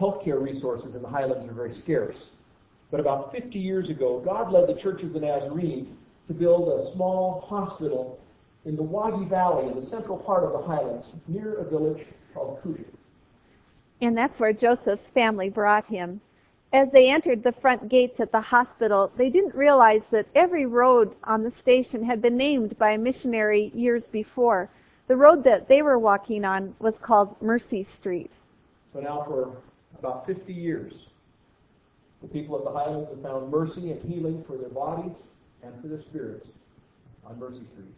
healthcare resources in the highlands are very scarce. But about 50 years ago, God led the Church of the Nazarene to build a small hospital in the Wagi Valley in the central part of the highlands near a village called Kudjip. And that's where Joseph's family brought him. As they entered the front gates at the hospital, they didn't realize that every road on the station had been named by a missionary years before. The road that they were walking on was called Mercy Street. So now for about 50 years, the people of the highlands have found mercy and healing for their bodies and for their spirits on Mercy Street.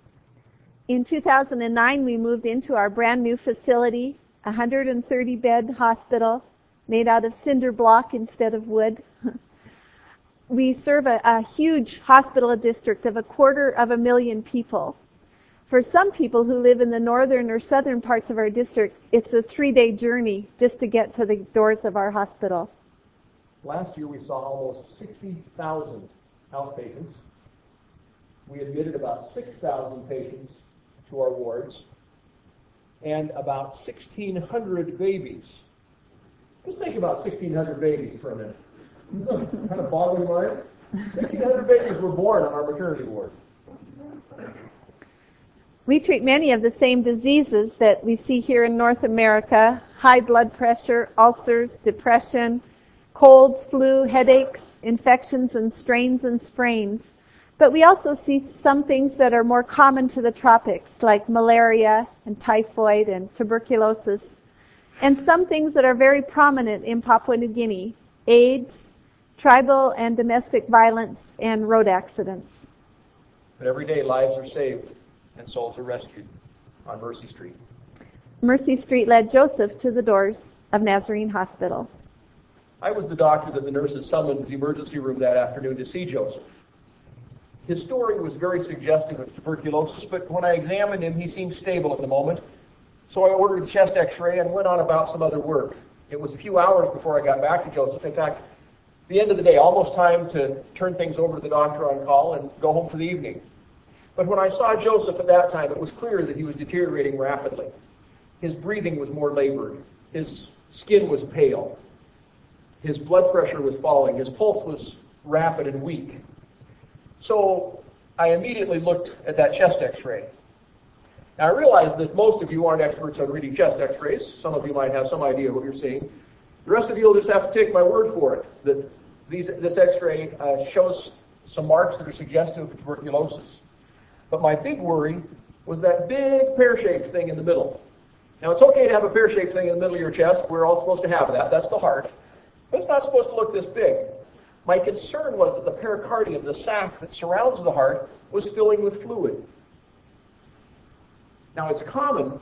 In 2009, we moved into our brand new facility, a 130 bed hospital made out of cinder block instead of wood. we serve a, a huge hospital district of a quarter of a million people. For some people who live in the northern or southern parts of our district, it's a three day journey just to get to the doors of our hospital. Last year we saw almost 60,000 outpatients. We admitted about 6,000 patients to our wards and about 1,600 babies. Just think about 1,600 babies for a minute. kind of boggling mind. 1,600 babies were born on our maternity ward. We treat many of the same diseases that we see here in North America high blood pressure, ulcers, depression, colds, flu, headaches, infections, and strains and sprains. But we also see some things that are more common to the tropics, like malaria and typhoid and tuberculosis, and some things that are very prominent in Papua New Guinea, AIDS, tribal and domestic violence, and road accidents. But every day lives are saved and souls are rescued on Mercy Street. Mercy Street led Joseph to the doors of Nazarene Hospital. I was the doctor that the nurses summoned to the emergency room that afternoon to see Joseph. His story was very suggestive of tuberculosis, but when I examined him, he seemed stable at the moment. So I ordered a chest x-ray and went on about some other work. It was a few hours before I got back to Joseph. In fact, the end of the day, almost time to turn things over to the doctor on call and go home for the evening. But when I saw Joseph at that time, it was clear that he was deteriorating rapidly. His breathing was more labored. His skin was pale. His blood pressure was falling. His pulse was rapid and weak. So I immediately looked at that chest x-ray. Now I realize that most of you aren't experts on reading chest x-rays. Some of you might have some idea what you're seeing. The rest of you will just have to take my word for it that these, this x-ray uh, shows some marks that are suggestive of tuberculosis. But my big worry was that big pear-shaped thing in the middle. Now it's okay to have a pear-shaped thing in the middle of your chest. We're all supposed to have that. That's the heart. But it's not supposed to look this big. My concern was that the pericardium, the sac that surrounds the heart, was filling with fluid. Now, it's common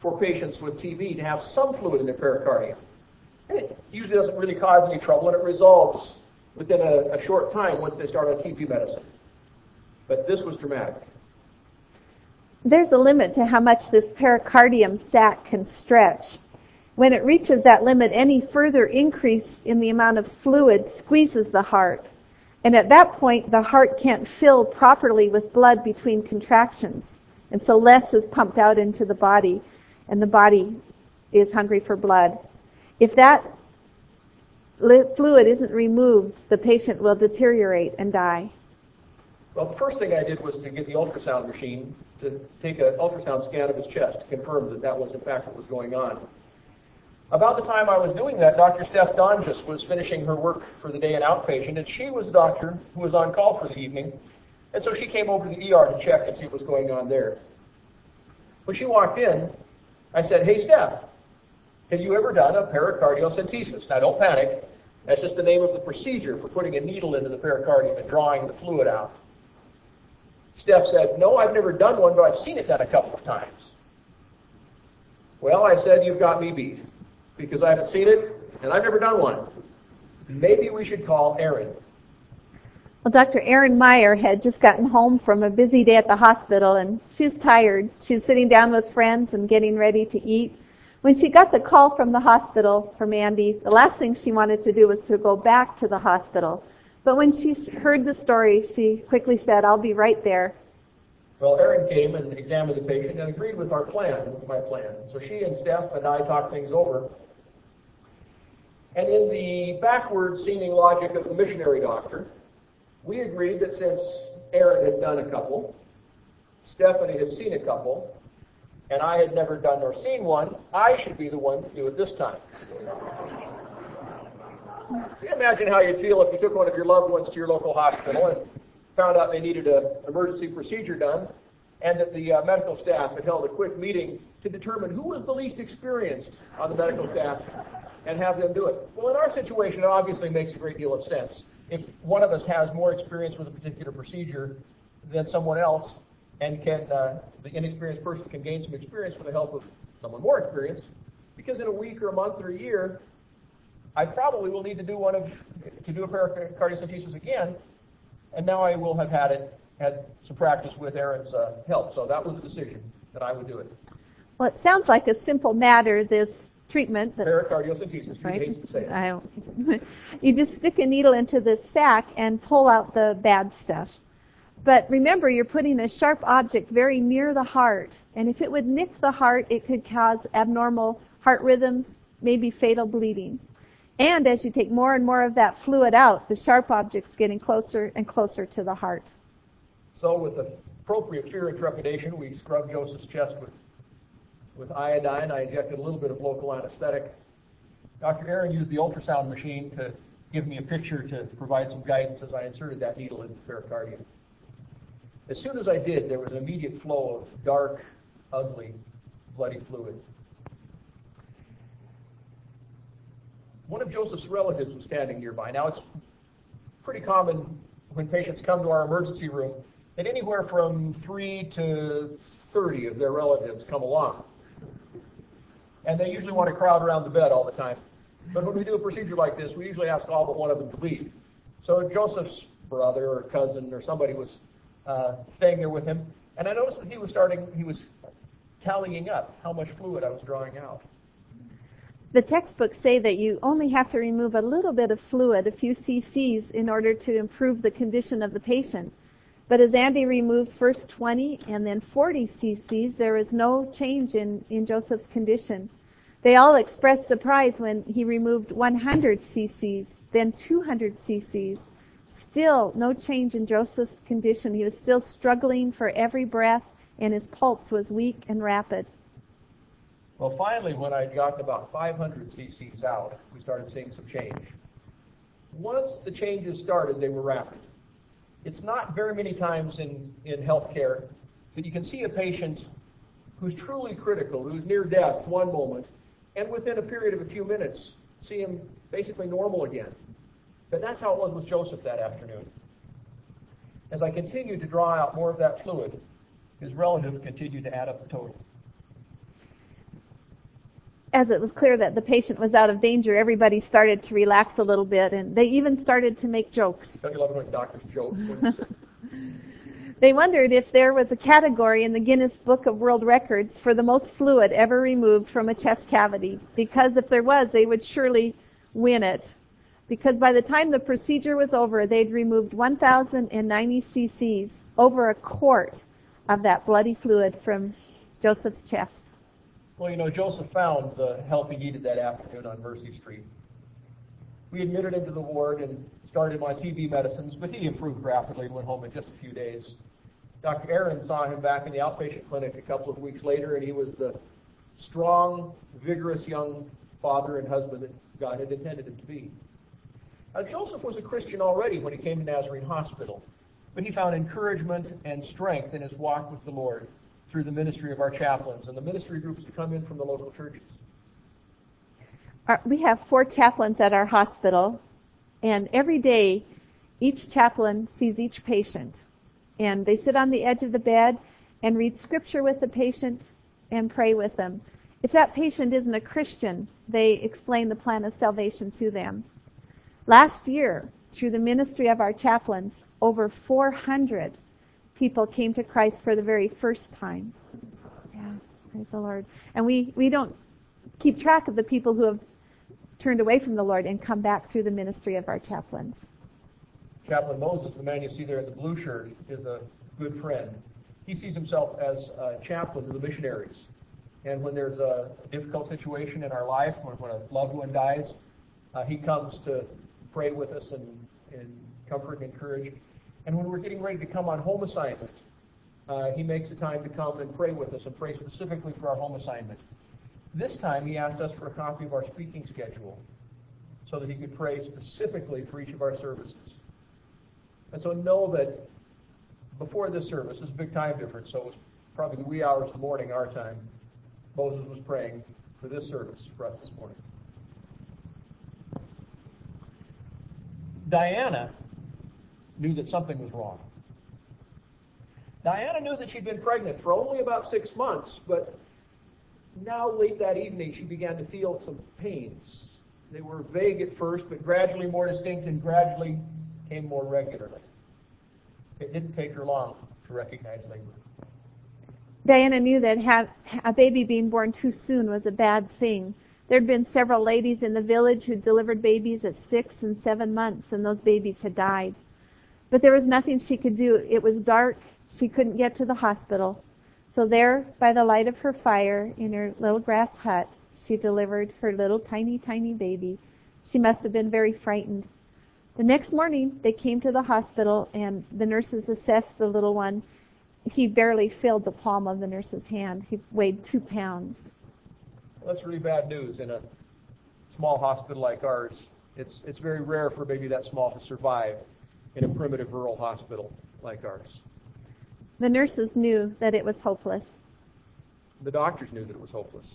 for patients with TB to have some fluid in their pericardium. And it usually doesn't really cause any trouble, and it resolves within a, a short time once they start on TB medicine. But this was dramatic. There's a limit to how much this pericardium sac can stretch. When it reaches that limit, any further increase in the amount of fluid squeezes the heart. And at that point, the heart can't fill properly with blood between contractions. And so less is pumped out into the body, and the body is hungry for blood. If that fluid isn't removed, the patient will deteriorate and die. Well, the first thing I did was to get the ultrasound machine to take an ultrasound scan of his chest to confirm that that was in fact what was going on. About the time I was doing that, Dr. Steph Donges was finishing her work for the day in outpatient, and she was the doctor who was on call for the evening. And so she came over to the ER to check and see what was going on there. When she walked in, I said, Hey, Steph, have you ever done a pericardiocentesis? Now, don't panic. That's just the name of the procedure for putting a needle into the pericardium and drawing the fluid out. Steph said, No, I've never done one, but I've seen it done a couple of times. Well, I said, You've got me beat because I haven't seen it and I've never done one. Maybe we should call Erin. Well, Dr. Erin Meyer had just gotten home from a busy day at the hospital and she was tired. She was sitting down with friends and getting ready to eat. When she got the call from the hospital from Andy, the last thing she wanted to do was to go back to the hospital. But when she heard the story, she quickly said, I'll be right there. Well, Erin came and examined the patient and agreed with our plan, with my plan. So she and Steph and I talked things over. And in the backward seeming logic of the missionary doctor, we agreed that since Erin had done a couple, Stephanie had seen a couple, and I had never done nor seen one, I should be the one to do it this time. Imagine how you'd feel if you took one of your loved ones to your local hospital and found out they needed an emergency procedure done, and that the uh, medical staff had held a quick meeting to determine who was the least experienced on the medical staff and have them do it. Well, in our situation, it obviously makes a great deal of sense. If one of us has more experience with a particular procedure than someone else, and can uh, the inexperienced person can gain some experience with the help of someone more experienced, because in a week or a month or a year, I probably will need to do one of to do a pericardiocentesis again, and now I will have had it had some practice with Erin's uh, help. So that was the decision that I would do it. Well, it sounds like a simple matter. This treatment. That's, Pericardiocentesis. Right? Hates to say it. I don't, you just stick a needle into the sac and pull out the bad stuff. But remember, you're putting a sharp object very near the heart, and if it would nick the heart, it could cause abnormal heart rhythms, maybe fatal bleeding. And as you take more and more of that fluid out, the sharp object's getting closer and closer to the heart. So, with appropriate fear and trepidation, we scrubbed Joseph's chest with with iodine. I injected a little bit of local anesthetic. Dr. Erin used the ultrasound machine to give me a picture to provide some guidance as I inserted that needle into the pericardium. As soon as I did, there was an immediate flow of dark, ugly, bloody fluid. One of Joseph's relatives was standing nearby. Now, it's pretty common when patients come to our emergency room that anywhere from 3 to 30 of their relatives come along and they usually want to crowd around the bed all the time. But when we do a procedure like this, we usually ask all but one of them to leave. So Joseph's brother or cousin or somebody was uh, staying there with him, and I noticed that he was starting, he was tallying up how much fluid I was drawing out. The textbooks say that you only have to remove a little bit of fluid, a few cc's, in order to improve the condition of the patient. But as Andy removed first 20 and then 40 cc's, there was no change in, in Joseph's condition. They all expressed surprise when he removed 100 cc's, then 200 cc's. Still no change in Joseph's condition. He was still struggling for every breath, and his pulse was weak and rapid. Well, finally, when I'd gotten about 500 cc's out, we started seeing some change. Once the changes started, they were rapid. It's not very many times in, in healthcare that you can see a patient who's truly critical, who's near death one moment, and within a period of a few minutes, see him basically normal again. But that's how it was with Joseph that afternoon. As I continued to draw out more of that fluid, his relatives continued to add up the total as it was clear that the patient was out of danger, everybody started to relax a little bit, and they even started to make jokes. Don't you love it when doctors joke? they wondered if there was a category in the Guinness Book of World Records for the most fluid ever removed from a chest cavity, because if there was, they would surely win it. Because by the time the procedure was over, they'd removed 1,090 cc's, over a quart of that bloody fluid from Joseph's chest. Well, you know, Joseph found the help he needed that afternoon on Mercy Street. We admitted him to the ward and started him on TB medicines, but he improved rapidly and went home in just a few days. Dr. Erin saw him back in the outpatient clinic a couple of weeks later, and he was the strong, vigorous young father and husband that God had intended him to be. Now, Joseph was a Christian already when he came to Nazarene Hospital, but he found encouragement and strength in his walk with the Lord through the ministry of our chaplains and the ministry groups that come in from the local churches? we have four chaplains at our hospital, and every day each chaplain sees each patient. And they sit on the edge of the bed and read scripture with the patient and pray with them. If that patient isn't a Christian, they explain the plan of salvation to them. Last year, through the ministry of our chaplains, over 400 people came to Christ for the very first time. Yeah, praise the Lord. And we, we don't keep track of the people who have turned away from the Lord and come back through the ministry of our chaplains. Chaplain Moses, the man you see there in the blue shirt, is a good friend. He sees himself as a chaplain to the missionaries. And when there's a difficult situation in our life, when, when a loved one dies, Uh, he comes to pray with us and, and comfort and encourage. And when we're getting ready to come on home assignment, uh, he makes a time to come and pray with us and pray specifically for our home assignment. This time he asked us for a copy of our speaking schedule so that he could pray specifically for each of our services. And so know that before this service, is a big time difference, so it was probably the wee hours of the morning our time, Moses was praying for this service for us this morning. Diana knew that something was wrong. Diana knew that she'd been pregnant for only about six months, but now late that evening she began to feel some pains. They were vague at first, but gradually more distinct and gradually came more regularly. It didn't take her long to recognize labor. Diana knew that have, a baby being born too soon was a bad thing. There'd been several ladies in the village who delivered babies at six and seven months, and those babies had died. But there was nothing she could do. It was dark. She couldn't get to the hospital. So there, by the light of her fire in her little grass hut, she delivered her little tiny, tiny baby. She must have been very frightened. The next morning, they came to the hospital and the nurses assessed the little one. He barely filled the palm of the nurse's hand. He weighed two pounds. That's really bad news in a small hospital like ours. It's, it's very rare for a baby that small to survive in a primitive rural hospital like ours. The nurses knew that it was hopeless. The doctors knew that it was hopeless.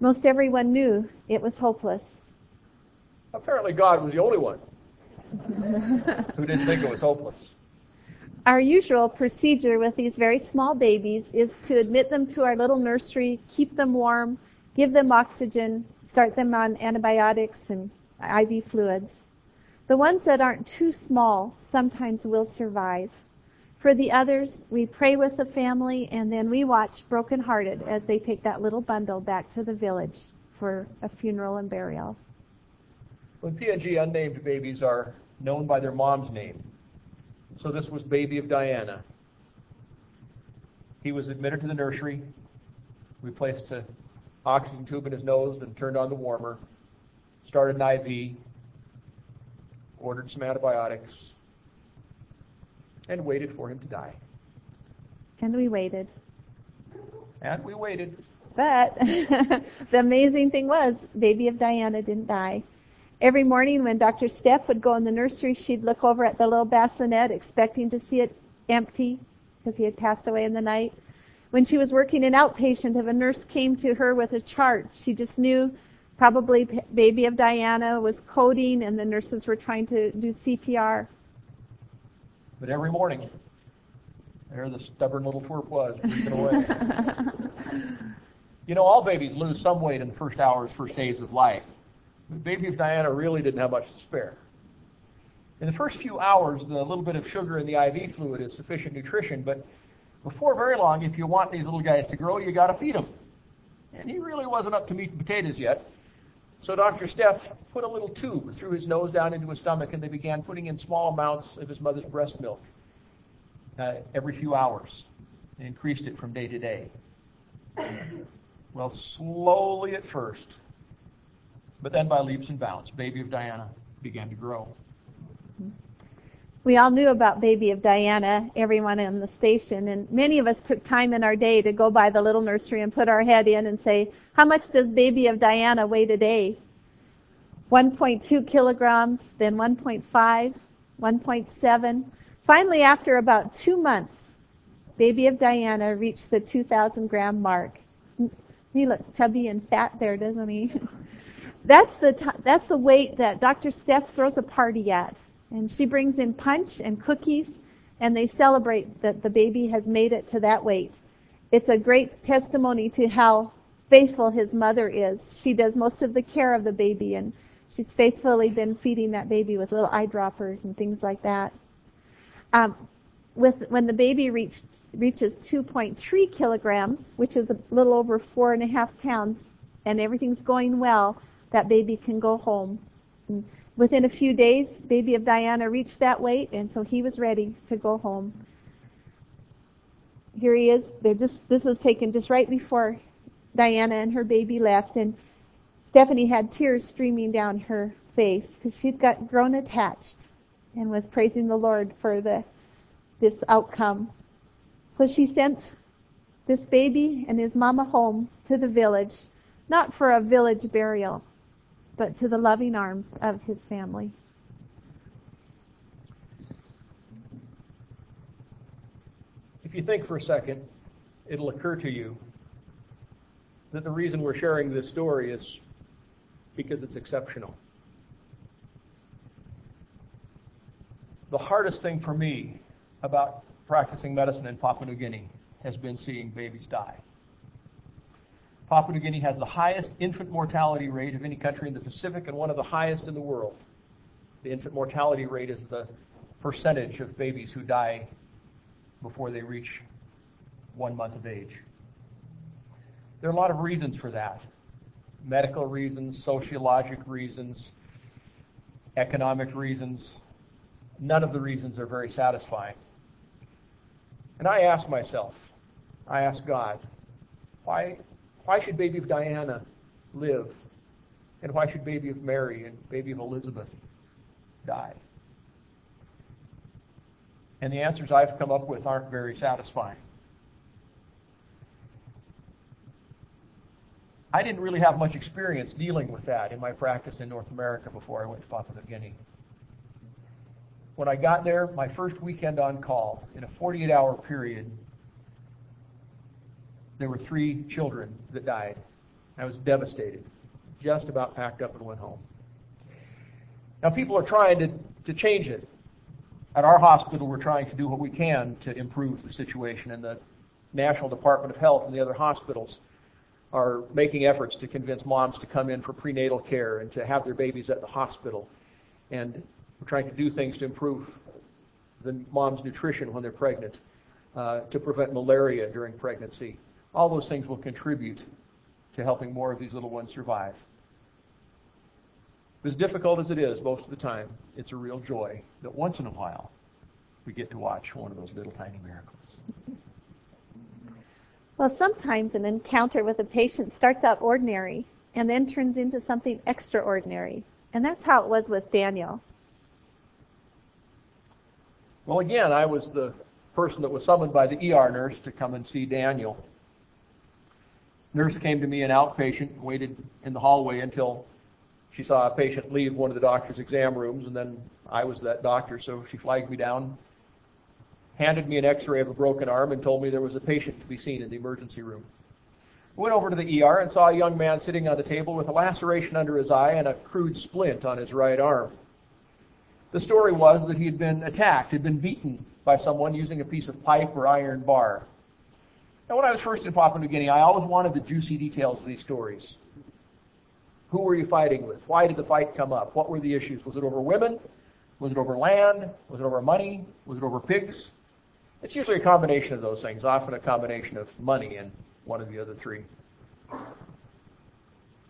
Most everyone knew it was hopeless. Apparently, God was the only one who didn't think it was hopeless. Our usual procedure with these very small babies is to admit them to our little nursery, keep them warm, give them oxygen, start them on antibiotics and IV fluids. The ones that aren't too small sometimes will survive. For the others, we pray with the family and then we watch brokenhearted as they take that little bundle back to the village for a funeral and burial. When PNG unnamed babies are known by their mom's name, so this was baby of Diana. He was admitted to the nursery. We placed an oxygen tube in his nose and turned on the warmer, started an IV, ordered some antibiotics, and waited for him to die. And we waited. And we waited. But the amazing thing was, baby of Diana didn't die. Every morning when Dr. Steph would go in the nursery, she'd look over at the little bassinet expecting to see it empty because he had passed away in the night. When she was working an outpatient, if a nurse came to her with a chart, she just knew probably baby of Diana was coding and the nurses were trying to do CPR. But every morning, there the stubborn little twerp was, creeping away. you know, all babies lose some weight in the first hours, first days of life. But baby of Diana really didn't have much to spare. In the first few hours, the little bit of sugar in the IV fluid is sufficient nutrition, but before very long, if you want these little guys to grow, you got to feed them. And he really wasn't up to meat and potatoes yet. So Dr. Steph put a little tube through his nose down into his stomach, and they began putting in small amounts of his mother's breast milk uh, every few hours, and increased it from day to day. Well, slowly at first, but then by leaps and bounds, baby of Diana began to grow. We all knew about Baby of Diana, everyone in the station, and many of us took time in our day to go by the little nursery and put our head in and say, how much does Baby of Diana weigh today? 1.2 kilograms, then 1.5, 1.7. Finally, after about two months, Baby of Diana reached the 2,000 gram mark. He looked chubby and fat there, doesn't he? that's the t- that's the weight that Dr. Steph throws a party at. And she brings in punch and cookies, and they celebrate that the baby has made it to that weight. It's a great testimony to how faithful his mother is. She does most of the care of the baby, and she's faithfully been feeding that baby with little eyedroppers and things like that. Um, with when the baby reached, reaches 2.3 kilograms, which is a little over four and a half pounds, and everything's going well, that baby can go home. And Within a few days, baby of Diana reached that weight, and so he was ready to go home. Here he is. They're just this was taken just right before Diana and her baby left, and Stephanie had tears streaming down her face because she'd got grown attached and was praising the Lord for the this outcome. So she sent this baby and his mama home to the village, not for a village burial, but to the loving arms of his family. If you think for a second, it'll occur to you that the reason we're sharing this story is because it's exceptional. The hardest thing for me about practicing medicine in Papua New Guinea has been seeing babies die. Papua New Guinea has the highest infant mortality rate of any country in the Pacific and one of the highest in the world. The infant mortality rate is the percentage of babies who die before they reach one month of age. There are a lot of reasons for that medical reasons, sociologic reasons, economic reasons. None of the reasons are very satisfying. And I ask myself, I ask God, why, why should baby of Diana live? And why should baby of Mary and baby of Elizabeth die? And the answers I've come up with aren't very satisfying. I didn't really have much experience dealing with that in my practice in North America before I went to Papua New Guinea. When I got there, my first weekend on call, in a 48 hour period, there were three children that died. I was devastated. Just about packed up and went home. Now, people are trying to, to change it. At our hospital, we're trying to do what we can to improve the situation, and the National Department of Health and the other hospitals are making efforts to convince moms to come in for prenatal care and to have their babies at the hospital. And we're trying to do things to improve the mom's nutrition when they're pregnant, uh, to prevent malaria during pregnancy. All those things will contribute to helping more of these little ones survive. As difficult as it is most of the time, it's a real joy that once in a while we get to watch one of those little tiny miracles. Well, sometimes an encounter with a patient starts out ordinary and then turns into something extraordinary. And that's how it was with Daniel. Well, again, I was the person that was summoned by the ER nurse to come and see Daniel. Nurse came to me, an outpatient, and waited in the hallway until she saw a patient leave one of the doctor's exam rooms, and then I was that doctor, so she flagged me down, handed me an x-ray of a broken arm, and told me there was a patient to be seen in the emergency room. Went over to the ER and saw a young man sitting on the table with a laceration under his eye and a crude splint on his right arm. The story was that he had been attacked, had been beaten by someone using a piece of pipe or iron bar. Now, when I was first in Papua New Guinea, I always wanted the juicy details of these stories. Who were you fighting with? Why did the fight come up? What were the issues? Was it over women? Was it over land? Was it over money? Was it over pigs? It's usually a combination of those things, often a combination of money and one of the other three.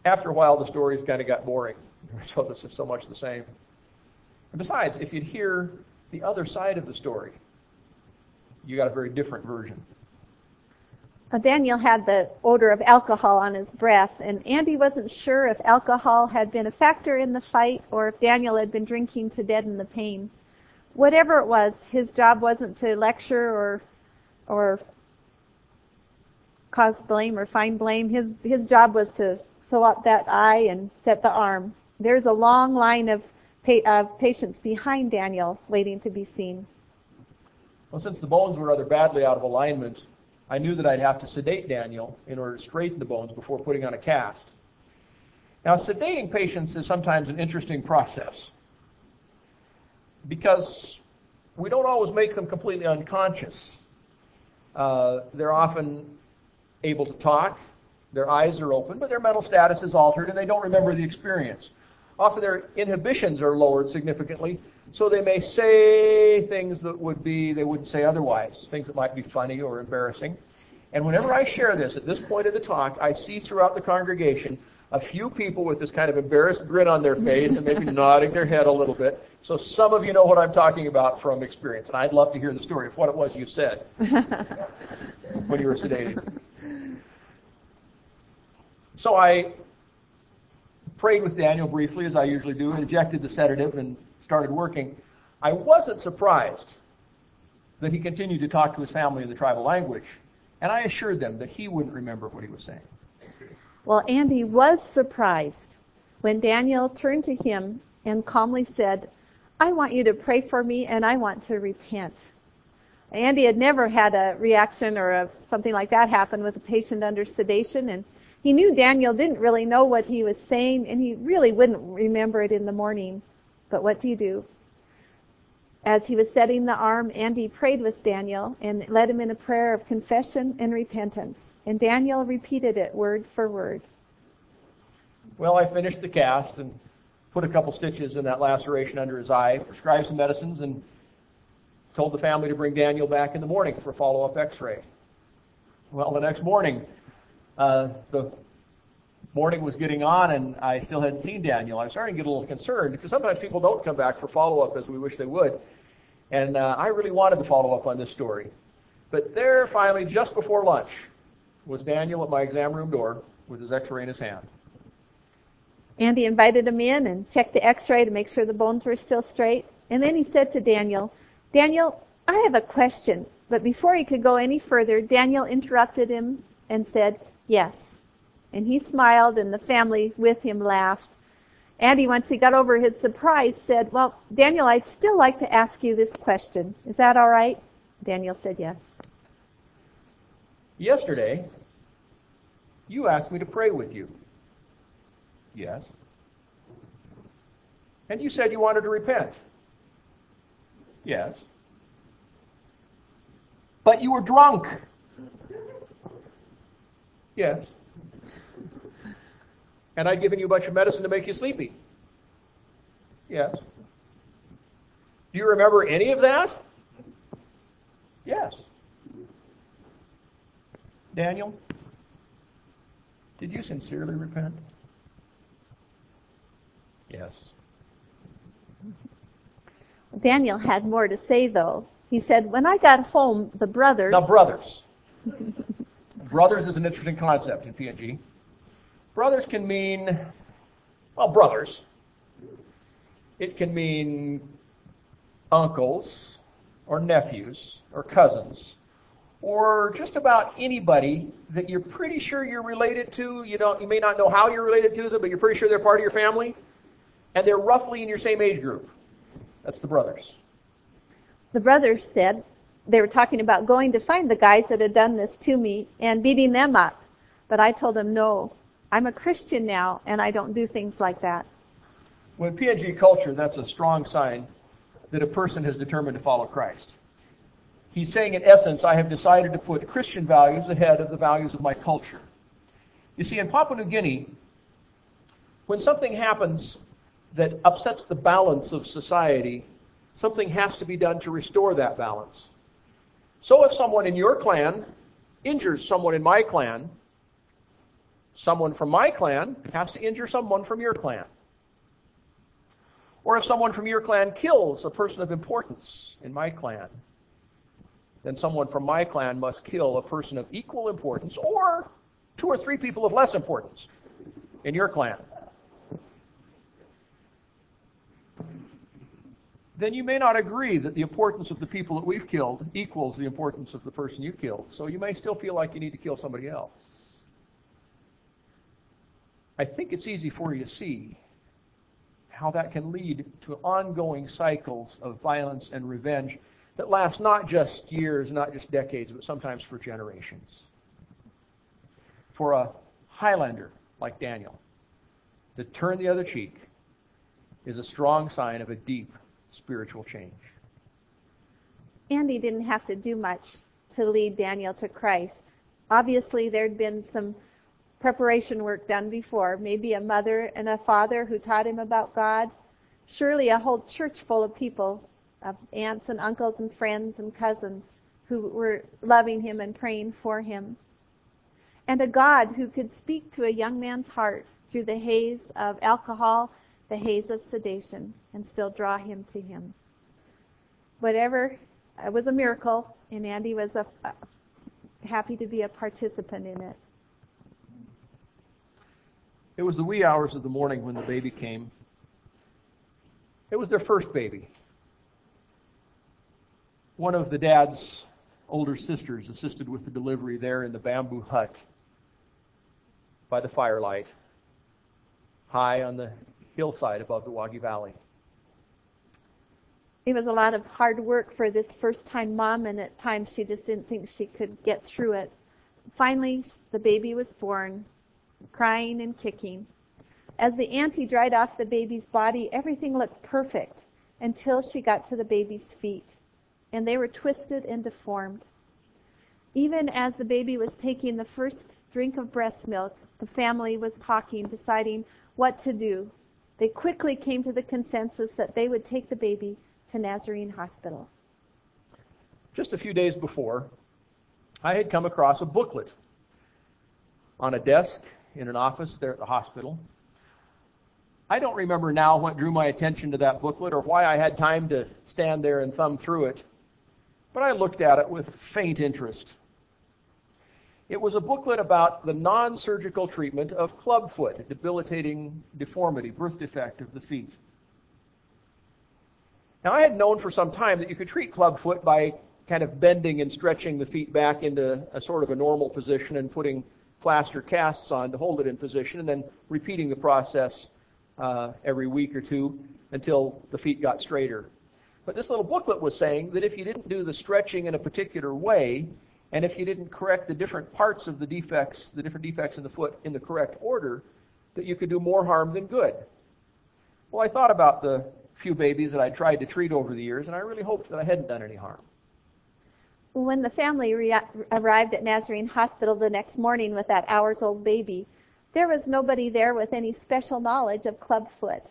After a while, the stories kind of got boring. So this is so much the same. And besides, if you'd hear the other side of the story, you got a very different version. Daniel had the odor of alcohol on his breath, and Andy wasn't sure if alcohol had been a factor in the fight or if Daniel had been drinking to deaden the pain. Whatever it was, his job wasn't to lecture or or cause blame or find blame. His his job was to sew up that eye and set the arm. There's a long line of of patients behind Daniel waiting to be seen. Well, since the bones were rather badly out of alignment, I knew that I'd have to sedate Daniel in order to straighten the bones before putting on a cast. Now, sedating patients is sometimes an interesting process because we don't always make them completely unconscious. Uh, they're often able to talk, their eyes are open, but their mental status is altered and they don't remember the experience. Often their inhibitions are lowered significantly, so they may say things that would be they wouldn't say otherwise, things that might be funny or embarrassing. And whenever I share this at this point of the talk, I see throughout the congregation a few people with this kind of embarrassed grin on their face and maybe nodding their head a little bit. So some of you know what I'm talking about from experience, and I'd love to hear the story of what it was you said when you were sedated. So I prayed with Daniel briefly, as I usually do, injected the sedative, and started working. I wasn't surprised that he continued to talk to his family in the tribal language, and I assured them that he wouldn't remember what he was saying. Well, Andy was surprised when Daniel turned to him and calmly said, I want you to pray for me and I want to repent. Andy had never had a reaction or a, something like that happen with a patient under sedation and he knew Daniel didn't really know what he was saying and he really wouldn't remember it in the morning. But what do you do? As he was setting the arm, Andy prayed with Daniel and led him in a prayer of confession and repentance. And Daniel repeated it word for word. Well, I finished the cast and put a couple stitches in that laceration under his eye, prescribed some medicines, and told the family to bring Daniel back in the morning for a follow-up x-ray. Well, the next morning, uh, the morning was getting on and I still hadn't seen Daniel. I was starting to get a little concerned because sometimes people don't come back for follow-up as we wish they would. And uh, I really wanted to follow up on this story. But there, finally, just before lunch, was Daniel at my exam room door with his x-ray in his hand. Andy invited him in and checked the x-ray to make sure the bones were still straight. And then he said to Daniel, Daniel, I have a question. But before he could go any further, Daniel interrupted him and said, yes. And he smiled and the family with him laughed. Andy, once he got over his surprise, said, well, Daniel, I'd still like to ask you this question. Is that all right? Daniel said yes. Yesterday, you asked me to pray with you. Yes. And you said you wanted to repent. Yes. But you were drunk. Yes. And I'd given you a bunch of medicine to make you sleepy. Yes. Do you remember any of that? Yes. Daniel, did you sincerely repent? Yes. Daniel had more to say, though. He said, When I got home, the brothers. Now, brothers. brothers is an interesting concept in PNG. Brothers can mean, well, brothers. It can mean uncles or nephews or cousins or just about anybody that you're pretty sure you're related to. You don't, you may not know how you're related to them, but you're pretty sure they're part of your family and they're roughly in your same age group. That's the brothers. The brothers said they were talking about going to find the guys that had done this to me and beating them up. But I told them, no, I'm a Christian now and I don't do things like that. Well, in PNG culture, that's a strong sign that a person has determined to follow Christ. He's saying, in essence, I have decided to put Christian values ahead of the values of my culture. You see, in Papua New Guinea, when something happens that upsets the balance of society, something has to be done to restore that balance. So if someone in your clan injures someone in my clan, someone from my clan has to injure someone from your clan. Or if someone from your clan kills a person of importance in my clan, then someone from my clan must kill a person of equal importance or two or three people of less importance in your clan. then you may not agree that the importance of the people that we've killed equals the importance of the person you killed. So you may still feel like you need to kill somebody else. I think it's easy for you to see how that can lead to ongoing cycles of violence and revenge that lasts not just years, not just decades, but sometimes for generations. For a Highlander like Daniel, to turn the other cheek is a strong sign of a deep spiritual change. Andy didn't have to do much to lead Daniel to Christ. Obviously, there'd been some preparation work done before. Maybe a mother and a father who taught him about God. Surely a whole church full of people, of aunts and uncles and friends and cousins who were loving him and praying for him. And a God who could speak to a young man's heart through the haze of alcohol the haze of sedation and still draw him to him. Whatever, it was a miracle, and Andy was a, happy to be a participant in it. It It was the wee hours of the morning when the baby came. It was their first baby. One of the dad's older sisters assisted with the delivery there in the bamboo hut by the firelight, high on the hillside above the Wagi Valley. It was a lot of hard work for this first time mom, and at times she just didn't think she could get through it. Finally, the baby was born, crying and kicking. As the auntie dried off the baby's body, everything looked perfect until she got to the baby's feet, and they were twisted and deformed. Even as the baby was taking the first drink of breast milk, the family was talking, deciding what to do. They quickly came to the consensus that they would take the baby to Nazarene Hospital. Just a few days before, I had come across a booklet on a desk in an office there at the hospital. I don't remember now what drew my attention to that booklet or why I had time to stand there and thumb through it, but I looked at it with faint interest. It was a booklet about the non surgical treatment of clubfoot, a debilitating deformity, birth defect of the feet. Now, I had known for some time that you could treat clubfoot by kind of bending and stretching the feet back into a sort of a normal position and putting plaster casts on to hold it in position, and then repeating the process uh, every week or two until the feet got straighter. But this little booklet was saying that if you didn't do the stretching in a particular way, and if you didn't correct the different parts of the defects, the different defects in the foot in the correct order, that you could do more harm than good. Well, I thought about the few babies that I tried to treat over the years, and I really hoped that I hadn't done any harm. When the family re- arrived at Nazarene Hospital the next morning with that hours old baby, there was nobody there with any special knowledge of clubfoot.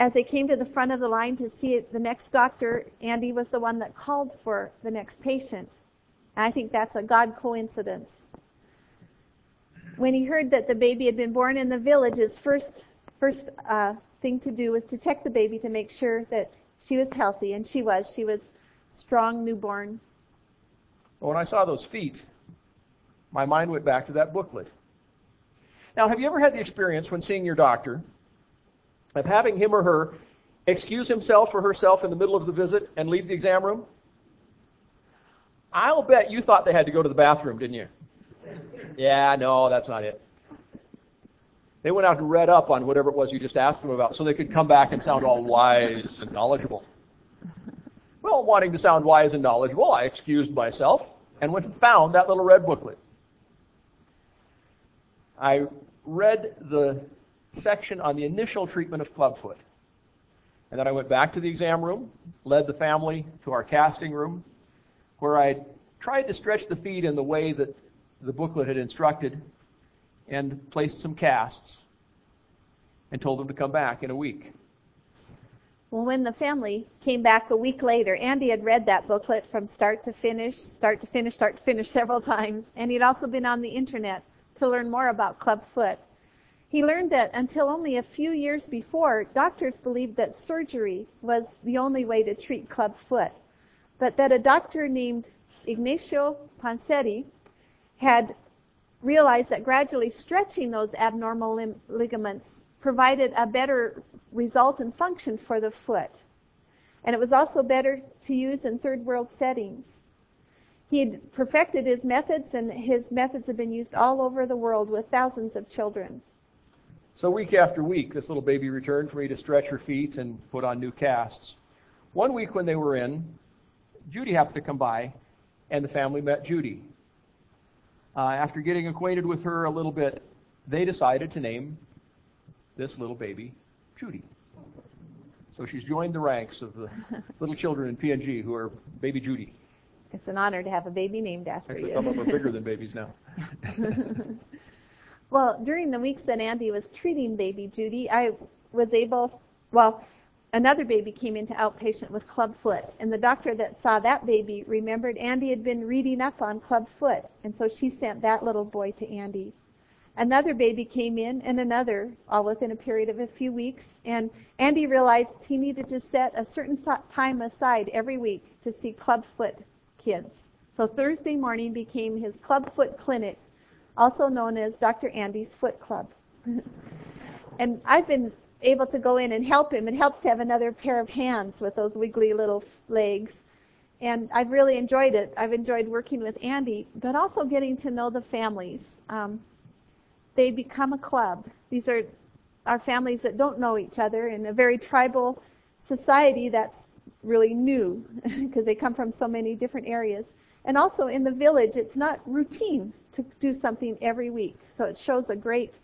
As they came to the front of the line to see the next doctor, Andy was the one that called for the next patient. And I think that's a God coincidence. When he heard that the baby had been born in the village, his first first uh, thing to do was to check the baby to make sure that she was healthy, and she was. She was strong newborn. When I saw those feet, my mind went back to that booklet. Now, have you ever had the experience when seeing your doctor of having him or her excuse himself or herself in the middle of the visit and leave the exam room? I'll bet you thought they had to go to the bathroom, didn't you? Yeah, no, that's not it. They went out and read up on whatever it was you just asked them about so they could come back and sound all wise and knowledgeable. Well, wanting to sound wise and knowledgeable, I excused myself and went and found that little red booklet. I read the section on the initial treatment of clubfoot. And then I went back to the exam room, led the family to our casting room, where I tried to stretch the feet in the way that the booklet had instructed and placed some casts and told them to come back in a week. Well, when the family came back a week later, Andy had read that booklet from start to finish, start to finish, start to finish several times, and he'd also been on the internet to learn more about clubfoot. He learned that until only a few years before, doctors believed that surgery was the only way to treat clubfoot, but that a doctor named Ignacio Ponseti had realized that gradually stretching those abnormal lim- ligaments provided a better result and function for the foot. And it was also better to use in third world settings. He had perfected his methods, and his methods have been used all over the world with thousands of children. So, week after week, this little baby returned for me to stretch her feet and put on new casts. One week when they were in, Judy happened to come by, and the family met Judy. Uh, after getting acquainted with her a little bit, they decided to name this little baby Judy. So she's joined the ranks of the little children in PNG who are baby Judy. It's an honor to have a baby named after Actually, you. some of them are bigger than babies now. well, during the weeks that Andy was treating baby Judy, I was able, well, another baby came into outpatient with clubfoot, and the doctor that saw that baby remembered Andy had been reading up on clubfoot, and so she sent that little boy to Andy. Another baby came in, and another, all within a period of a few weeks, and Andy realized he needed to set a certain time aside every week to see clubfoot kids. So Thursday morning became his clubfoot clinic, also known as Dr. Andy's Foot Club. and I've been able to go in and help him. It helps to have another pair of hands with those wiggly little legs. And I've really enjoyed it. I've enjoyed working with Andy, but also getting to know the families. Um, they become a club. These are our families that don't know each other in a very tribal society that's really new because they come from so many different areas. And also in the village, it's not routine to do something every week. So it shows a great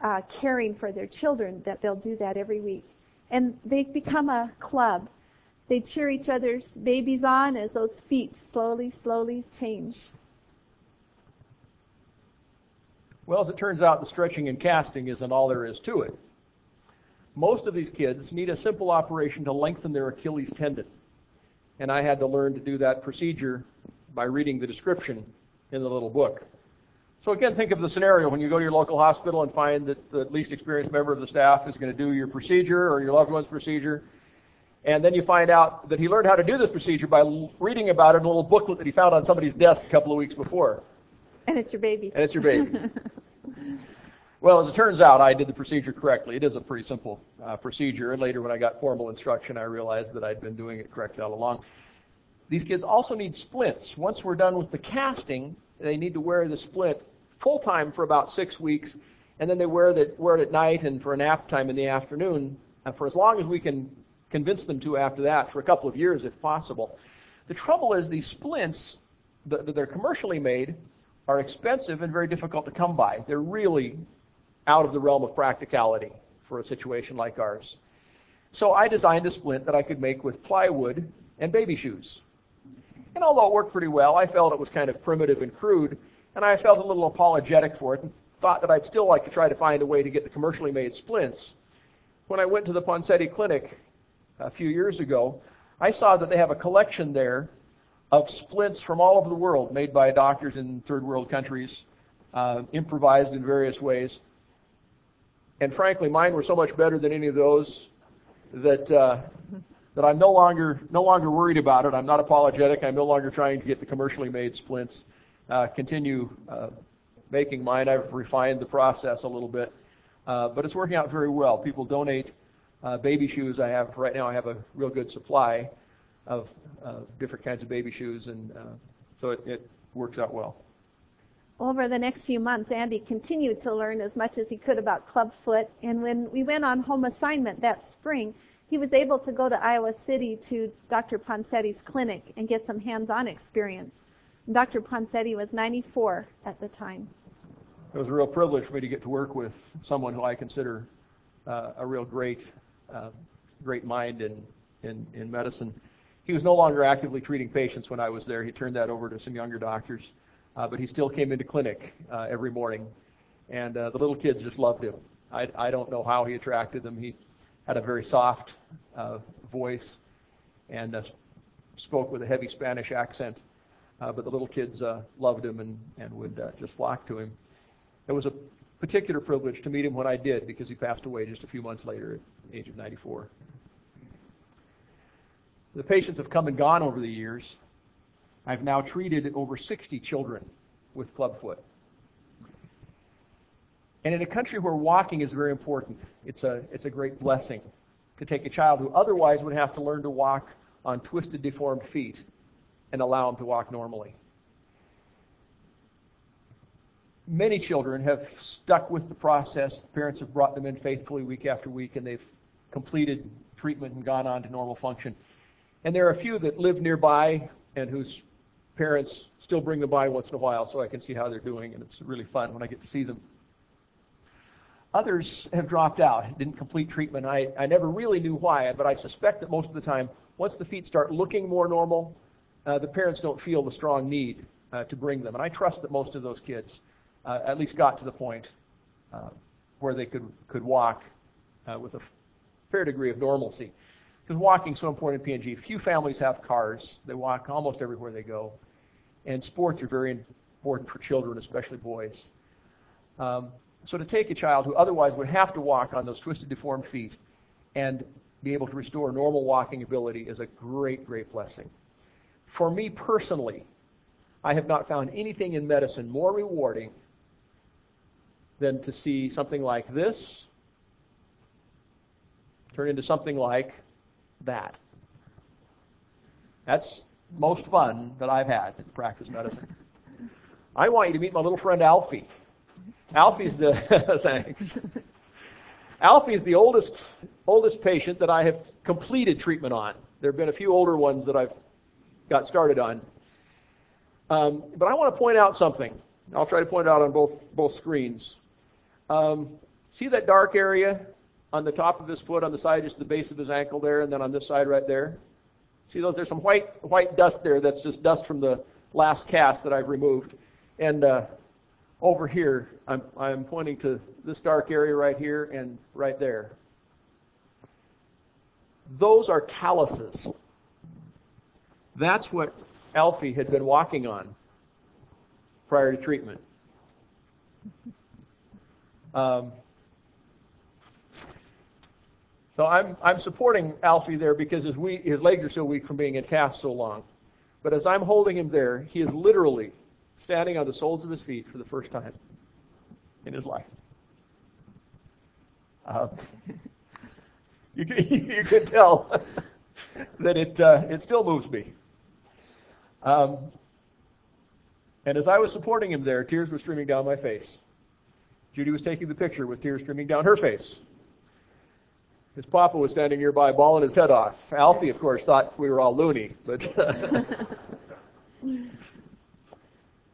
uh, caring for their children that they'll do that every week. And they've become a club. They cheer each other's babies on as those feet slowly, slowly change. Well, as it turns out, the stretching and casting isn't all there is to it. Most of these kids need a simple operation to lengthen their Achilles tendon. And I had to learn to do that procedure by reading the description in the little book. So again, think of the scenario when you go to your local hospital and find that the least experienced member of the staff is going to do your procedure or your loved one's procedure. And then you find out that he learned how to do this procedure by reading about it in a little booklet that he found on somebody's desk a couple of weeks before. And it's your baby. And it's your baby. well, as it turns out, I did the procedure correctly. It is a pretty simple uh, procedure. And later, when I got formal instruction, I realized that I'd been doing it correctly all along. These kids also need splints. Once we're done with the casting, they need to wear the splint full time for about six weeks, and then they wear, the, wear it at night and for a nap time in the afternoon, and for as long as we can convince them to after that, for a couple of years if possible. The trouble is these splints that they're commercially made are expensive and very difficult to come by. They're really out of the realm of practicality for a situation like ours. So I designed a splint that I could make with plywood and baby shoes. And although it worked pretty well, I felt it was kind of primitive and crude, and I felt a little apologetic for it and thought that I'd still like to try to find a way to get the commercially made splints. When I went to the Ponseti Clinic a few years ago, I saw that they have a collection there of splints from all over the world made by doctors in third world countries, uh, improvised in various ways. And frankly, mine were so much better than any of those that uh, that I'm no longer no longer worried about it. I'm not apologetic. I'm no longer trying to get the commercially made splints. Uh, continue uh, making mine. I've refined the process a little bit, uh, but it's working out very well. People donate uh, baby shoes. I have right now. I have a real good supply of different kinds of baby shoes, and uh, so it, it works out well. Over the next few months, Andy continued to learn as much as he could about clubfoot, and when we went on home assignment that spring, he was able to go to Iowa City to Dr. Ponseti's clinic and get some hands-on experience. Dr. Ponseti was 94 at the time. It was a real privilege for me to get to work with someone who I consider uh, a real great, uh, great mind in, in, in medicine. He was no longer actively treating patients when I was there. He turned that over to some younger doctors, uh, but he still came into clinic uh, every morning, and uh, the little kids just loved him. I, I don't know how he attracted them. He had a very soft uh, voice and uh, spoke with a heavy Spanish accent. Uh, but the little kids uh, loved him and, and would uh, just flock to him. It was a particular privilege to meet him when I did because he passed away just a few months later at the age of 94. The patients have come and gone over the years. I've now treated over 60 children with clubfoot. And in a country where walking is very important, it's a, it's a great blessing to take a child who otherwise would have to learn to walk on twisted, deformed feet and allow them to walk normally. Many children have stuck with the process. Parents have brought them in faithfully week after week, and they've completed treatment and gone on to normal function. And there are a few that live nearby and whose parents still bring them by once in a while so I can see how they're doing, and it's really fun when I get to see them. Others have dropped out, didn't complete treatment. I, I never really knew why, but I suspect that most of the time, once the feet start looking more normal, uh, the parents don't feel the strong need uh, to bring them. And I trust that most of those kids uh, at least got to the point uh, where they could, could walk uh, with a fair degree of normalcy. Because walking is so important in PNG. Few families have cars. They walk almost everywhere they go. And sports are very important for children, especially boys. Um, so to take a child who otherwise would have to walk on those twisted, deformed feet and be able to restore normal walking ability is a great, great blessing. For me personally, I have not found anything in medicine more rewarding than to see something like this turn into something like that. That's most fun that I've had in practice medicine. I want you to meet my little friend Alfie. Alfie's the thanks. Alfie is the oldest oldest patient that I have completed treatment on. There have been a few older ones that I've got started on. Um, but I want to point out something. I'll try to point out on both both screens. Um, see that dark area on the top of his foot, on the side, just the base of his ankle there, and then on this side right there. See those? There's some white white dust there. That's just dust from the last cast that I've removed. And uh, over here, I'm I'm pointing to this dark area right here and right there. Those are calluses. That's what Alfie had been walking on prior to treatment. Um, so I'm I'm supporting Alfie there because his we, his legs are so weak from being in cast so long. But as I'm holding him there, he is literally standing on the soles of his feet for the first time in his life. Uh, you can, you tell that it uh, it still moves me. Um, and as I was supporting him there, tears were streaming down my face. Judy was taking the picture with tears streaming down her face. His papa was standing nearby, bawling his head off. Alfie, of course, thought we were all loony, but.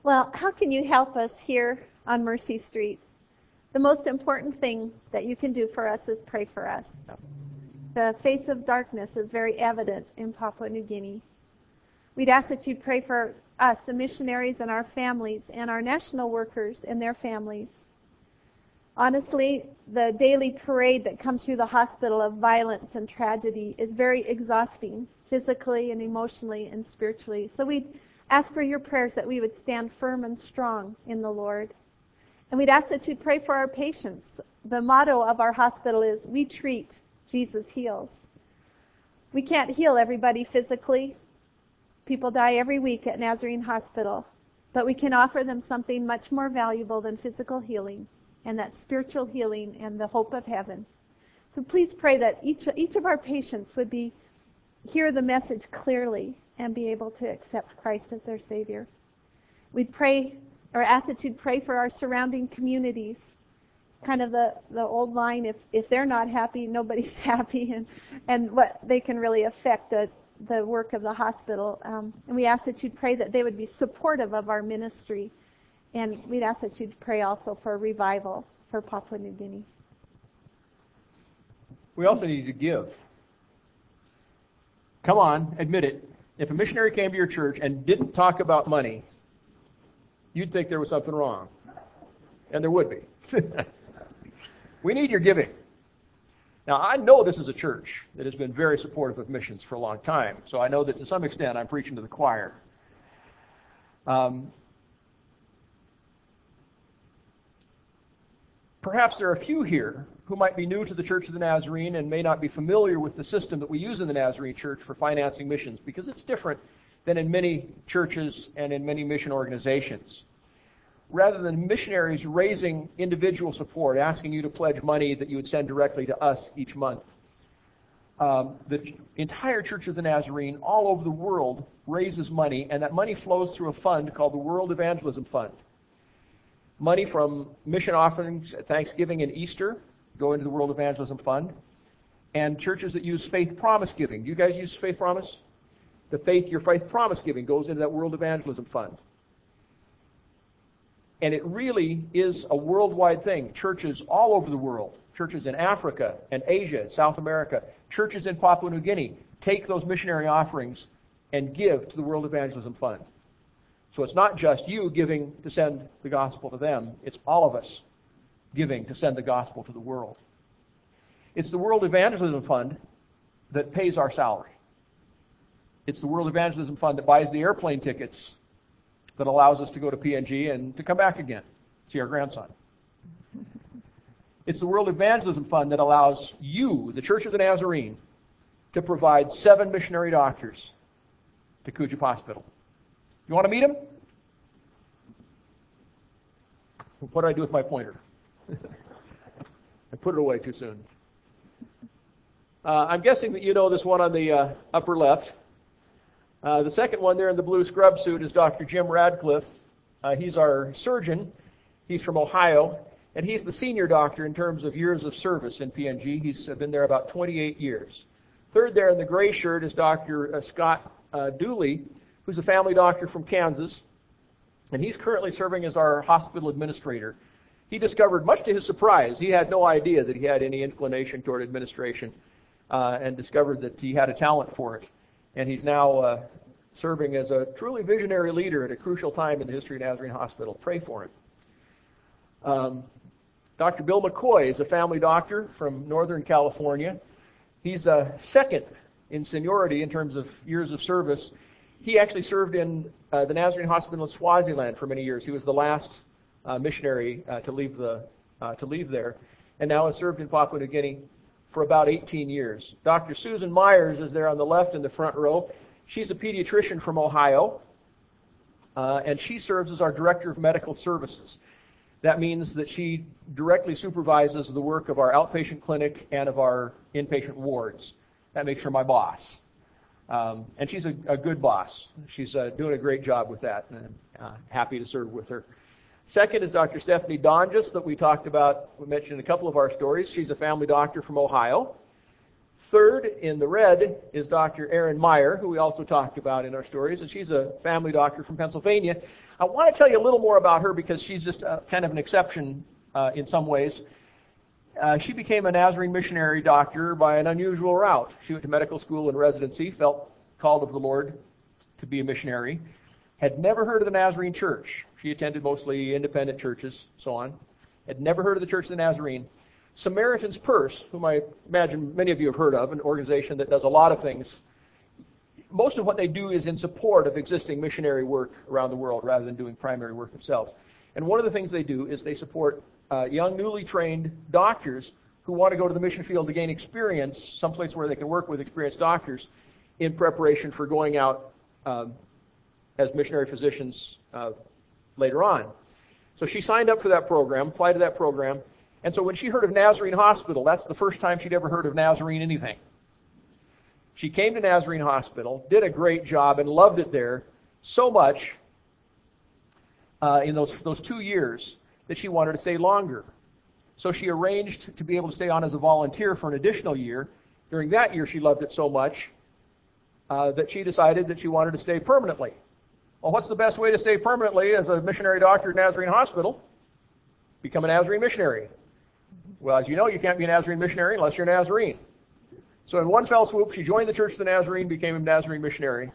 well, how can you help us here on Mercy Street? The most important thing that you can do for us is pray for us. The face of darkness is very evident in Papua New Guinea. We'd ask that you pray for us, the missionaries and our families, and our national workers and their families. Honestly, the daily parade that comes through the hospital of violence and tragedy is very exhausting, physically and emotionally and spiritually. So we ask for your prayers that we would stand firm and strong in the Lord. And we'd ask that you'd pray for our patients. The motto of our hospital is, we treat, Jesus heals. We can't heal everybody physically. People die every week at Nazarene Hospital, but we can offer them something much more valuable than physical healing, and that's spiritual healing and the hope of heaven. So please pray that each each of our patients would be hear the message clearly and be able to accept Christ as their Savior. We'd pray or ask that you'd pray for our surrounding communities. Kind of the, the old line, if, if they're not happy, nobody's happy, and, and what they can really affect the, the work of the hospital. Um, and we ask that you'd pray that they would be supportive of our ministry. And we'd ask that you'd pray also for revival for Papua New Guinea. We also need to give. Come on, admit it. If a missionary came to your church and didn't talk about money, you'd think there was something wrong. And there would be. we need your giving. Now, I know this is a church that has been very supportive of missions for a long time, so I know that to some extent I'm preaching to the choir. Um, perhaps there are a few here who might be new to the Church of the Nazarene and may not be familiar with the system that we use in the Nazarene Church for financing missions, because it's different than in many churches and in many mission organizations rather than missionaries raising individual support, asking you to pledge money that you would send directly to us each month. Um, the entire Church of the Nazarene all over the world raises money, and that money flows through a fund called the World Evangelism Fund. Money from mission offerings at Thanksgiving and Easter go into the World Evangelism Fund, and churches that use faith promise giving. Do you guys use faith promise? The faith, your faith promise giving goes into that World Evangelism Fund. And it really is a worldwide thing. Churches all over the world, churches in Africa and Asia, and South America, churches in Papua New Guinea, take those missionary offerings and give to the World Evangelism Fund. So it's not just you giving to send the gospel to them, it's all of us giving to send the gospel to the world. It's the World Evangelism Fund that pays our salary. It's the World Evangelism Fund that buys the airplane tickets that allows us to go to PNG and to come back again, see our grandson. It's the World Evangelism Fund that allows you, the Church of the Nazarene, to provide seven missionary doctors to Kudjip Hospital. You want to meet him? What do I do with my pointer? I put it away too soon. Uh, I'm guessing that you know this one on the uh, upper left. Uh, the second one there in the blue scrub suit is Dr. Jim Radcliffe. Uh, he's our surgeon. He's from Ohio, and he's the senior doctor in terms of years of service in PNG. He's been there about 28 years. Third there in the gray shirt is Dr. Uh, Scott uh, Dooley, who's a family doctor from Kansas, and he's currently serving as our hospital administrator. He discovered, much to his surprise, he had no idea that he had any inclination toward administration, uh, and discovered that he had a talent for it. And he's now uh, serving as a truly visionary leader at a crucial time in the history of Nazarene Hospital. Pray for him. Um, Dr. Bill McCoy is a family doctor from Northern California. He's a second in seniority in terms of years of service. He actually served in uh, the Nazarene Hospital in Swaziland for many years. He was the last uh, missionary uh, to leave the uh, to leave there, and now has served in Papua New Guinea for about 18 years. Dr. Susan Myers is there on the left in the front row. She's a pediatrician from Ohio, uh, and she serves as our director of medical services. That means that she directly supervises the work of our outpatient clinic and of our inpatient wards. That makes her my boss. Um, and she's a, a, good boss. She's uh, doing a great job with that, and uh, happy to serve with her. Second is Dr. Stephanie Donges that we talked about, we mentioned in a couple of our stories. She's a family doctor from Ohio. Third, in the red, is Dr. Erin Meyer, who we also talked about in our stories, and she's a family doctor from Pennsylvania. I want to tell you a little more about her because she's just a, kind of an exception uh, in some ways. Uh, she became a Nazarene missionary doctor by an unusual route. She went to medical school and residency, felt called of the Lord to be a missionary, had never heard of the Nazarene Church. She attended mostly independent churches, so on. Had never heard of the Church of the Nazarene. Samaritan's Purse, whom I imagine many of you have heard of, an organization that does a lot of things. Most of what they do is in support of existing missionary work around the world rather than doing primary work themselves. And one of the things they do is they support uh, young, newly trained doctors who want to go to the mission field to gain experience, someplace where they can work with experienced doctors in preparation for going out um, as missionary physicians uh, later on. So she signed up for that program, applied to that program, and so when she heard of Nazarene Hospital, that's the first time she'd ever heard of Nazarene anything. She came to Nazarene Hospital, did a great job, and loved it there so much uh, in those those two years that she wanted to stay longer. So she arranged to be able to stay on as a volunteer for an additional year. During that year, she loved it so much uh, that she decided that she wanted to stay permanently. Well, what's the best way to stay permanently as a missionary doctor at Nazarene Hospital? Become a Nazarene missionary. Well, as you know, you can't be a Nazarene missionary unless you're a Nazarene. So in one fell swoop, she joined the Church of the Nazarene, became a Nazarene missionary,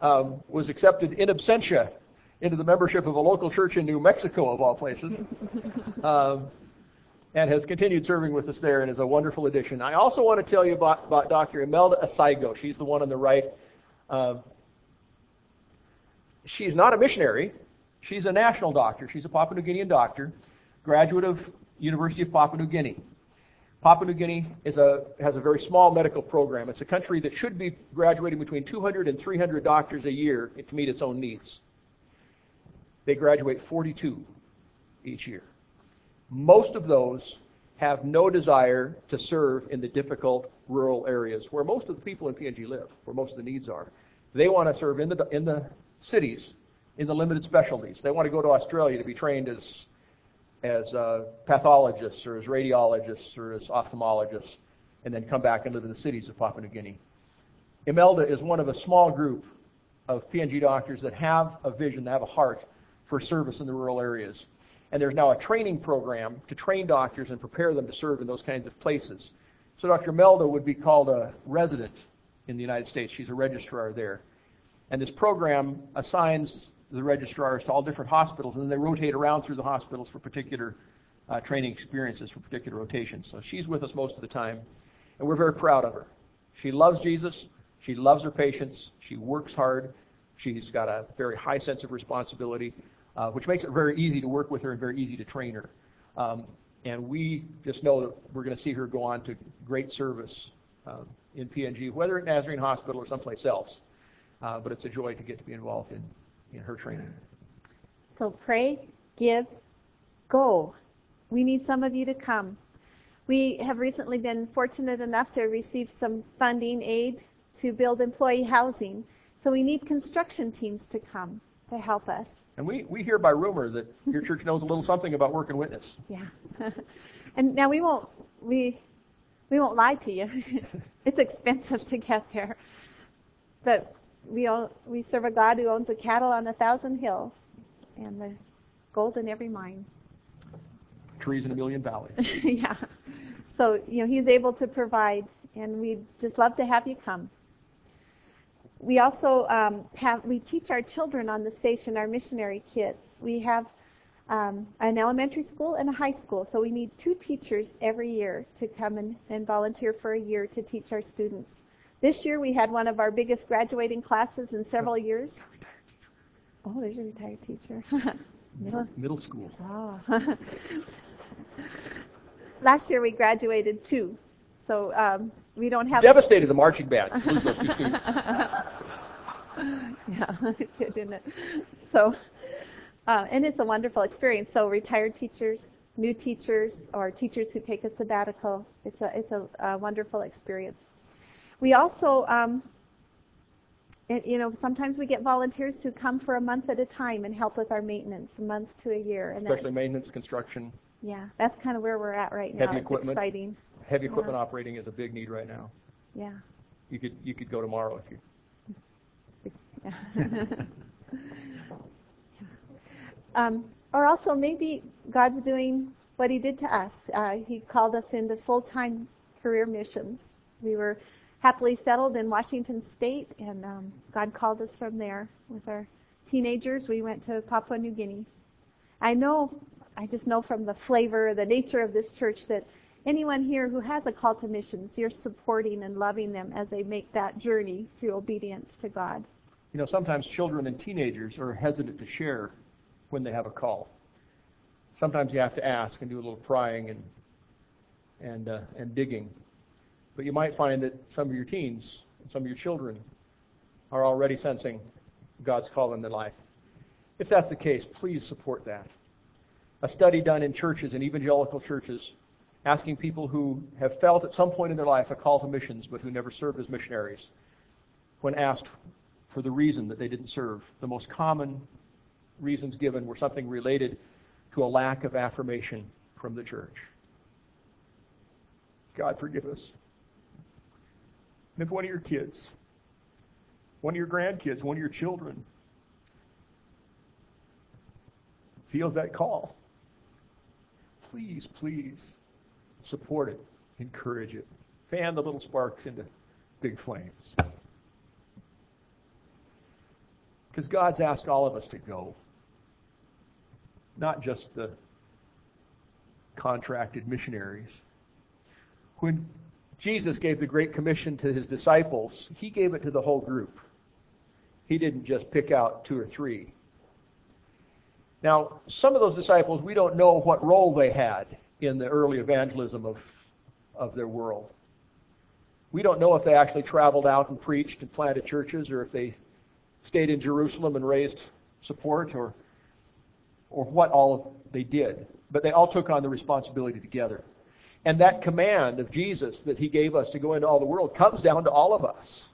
um, was accepted in absentia into the membership of a local church in New Mexico, of all places, um, and has continued serving with us there and is a wonderful addition. I also want to tell you about, about Dr. Imelda Asaigo. She's the one on the right. Uh, she's not a missionary. She's a national doctor. She's a Papua New Guinean doctor, graduate of University of Papua New Guinea. Papua New Guinea is a, has a very small medical program. It's a country that should be graduating between 200 and 300 doctors a year to meet its own needs. They graduate 42 each year. Most of those have no desire to serve in the difficult rural areas where most of the people in PNG live, where most of the needs are. They want to serve in the in the cities, in the limited specialties. They want to go to Australia to be trained as as uh, pathologists or as radiologists or as ophthalmologists, and then come back and live in the cities of Papua New Guinea. Imelda is one of a small group of PNG doctors that have a vision, that have a heart for service in the rural areas. And there's now a training program to train doctors and prepare them to serve in those kinds of places. So Dr. Melda would be called a resident in the United States. She's a registrar there. And this program assigns the registrars to all different hospitals, and then they rotate around through the hospitals for particular uh, training experiences, for particular rotations. So she's with us most of the time, and we're very proud of her. She loves Jesus. She loves her patients. She works hard. She's got a very high sense of responsibility uh, which makes it very easy to work with her and very easy to train her. Um, and we just know that we're going to see her go on to great service uh, in PNG, whether at Nazarene Hospital or someplace else. Uh, but it's a joy to get to be involved in, in her training. So pray, give, go. We need some of you to come. We have recently been fortunate enough to receive some funding aid to build employee housing. So we need construction teams to come to help us. And we, we hear by rumor that your church knows a little something about work and witness. Yeah. and now we won't we we won't lie to you. it's expensive to get there. But we all, we serve a God who owns the cattle on a thousand hills and the gold in every mine. Trees in a million valleys. yeah. So, you know, he's able to provide and we'd just love to have you come. We also um, have, we teach our children on the station, our missionary kids. We have um, an elementary school and a high school, so we need two teachers every year to come and, and volunteer for a year to teach our students. This year we had one of our biggest graduating classes in several years. Oh, there's a retired teacher. middle, middle school. Oh. Last year we graduated two, so um, we don't have. Devastated the marching band lose those two students. yeah, it did, didn't it? So, uh, and it's a wonderful experience. So retired teachers, new teachers, or teachers who take a sabbatical, it's a it's a, a wonderful experience. We also, um, it, you know, sometimes we get volunteers who come for a month at a time and help with our maintenance, a month to a year. And Especially that, maintenance, construction. Yeah, that's kind of where we're at right now. Heavy it's equipment. exciting. Heavy equipment operating is a big need right now. Yeah. You could you could go tomorrow if you. Yeah. um, or also maybe God's doing what He did to us. Uh, he called us into full-time career missions. We were happily settled in Washington State, and um, God called us from there with our teenagers. We went to Papua New Guinea. I know, I just know from the flavor, the nature of this church that anyone here who has a call to missions, you're supporting and loving them as they make that journey through obedience to God. You know, sometimes children and teenagers are hesitant to share when they have a call. Sometimes you have to ask and do a little prying and and uh, and digging. But you might find that some of your teens and some of your children are already sensing God's call in their life. If that's the case, please support that. A study done in churches, in evangelical churches, asking people who have felt at some point in their life a call to missions but who never served as missionaries, when asked for the reason that they didn't serve, the most common reasons given were something related to a lack of affirmation from the church. God forgive us. And if one of your kids, one of your grandkids, one of your children feels that call, please, please support it, encourage it, fan the little sparks into big flames. Because God's asked all of us to go, not just the contracted missionaries. When Jesus gave the Great Commission to his disciples, he gave it to the whole group. He didn't just pick out two or three. Now, some of those disciples, we don't know what role they had in the early evangelism of, of their world. We don't know if they actually traveled out and preached and planted churches or if they stayed in Jerusalem and raised support or, or what all they did. But they all took on the responsibility together. And that command of Jesus that he gave us to go into all the world comes down to all of us.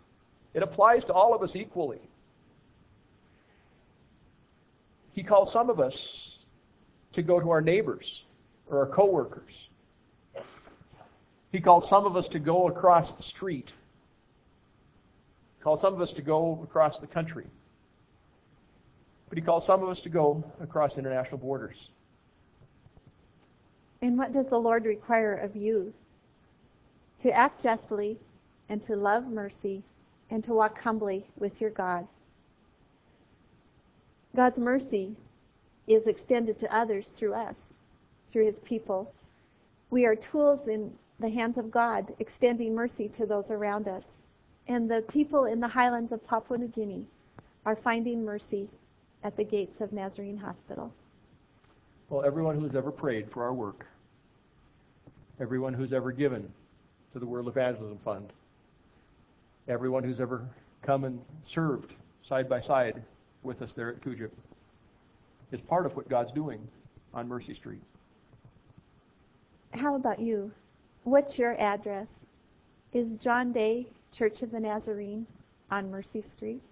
It applies to all of us equally. He calls some of us to go to our neighbors or our coworkers. He called some of us to go across the street. He calls some of us to go across the country. But he called some of us to go across international borders. And what does the Lord require of you? To act justly and to love mercy and to walk humbly with your God. God's mercy is extended to others through us, through his people. We are tools in the hands of God, extending mercy to those around us. And the people in the highlands of Papua New Guinea are finding mercy at the gates of Nazarene Hospital. Well, everyone who's ever prayed for our work, everyone who's ever given to the World Evangelism Fund, everyone who's ever come and served side by side with us there at Kudjip is part of what God's doing on Mercy Street. How about you? What's your address? Is John Day Church of the Nazarene on Mercy Street?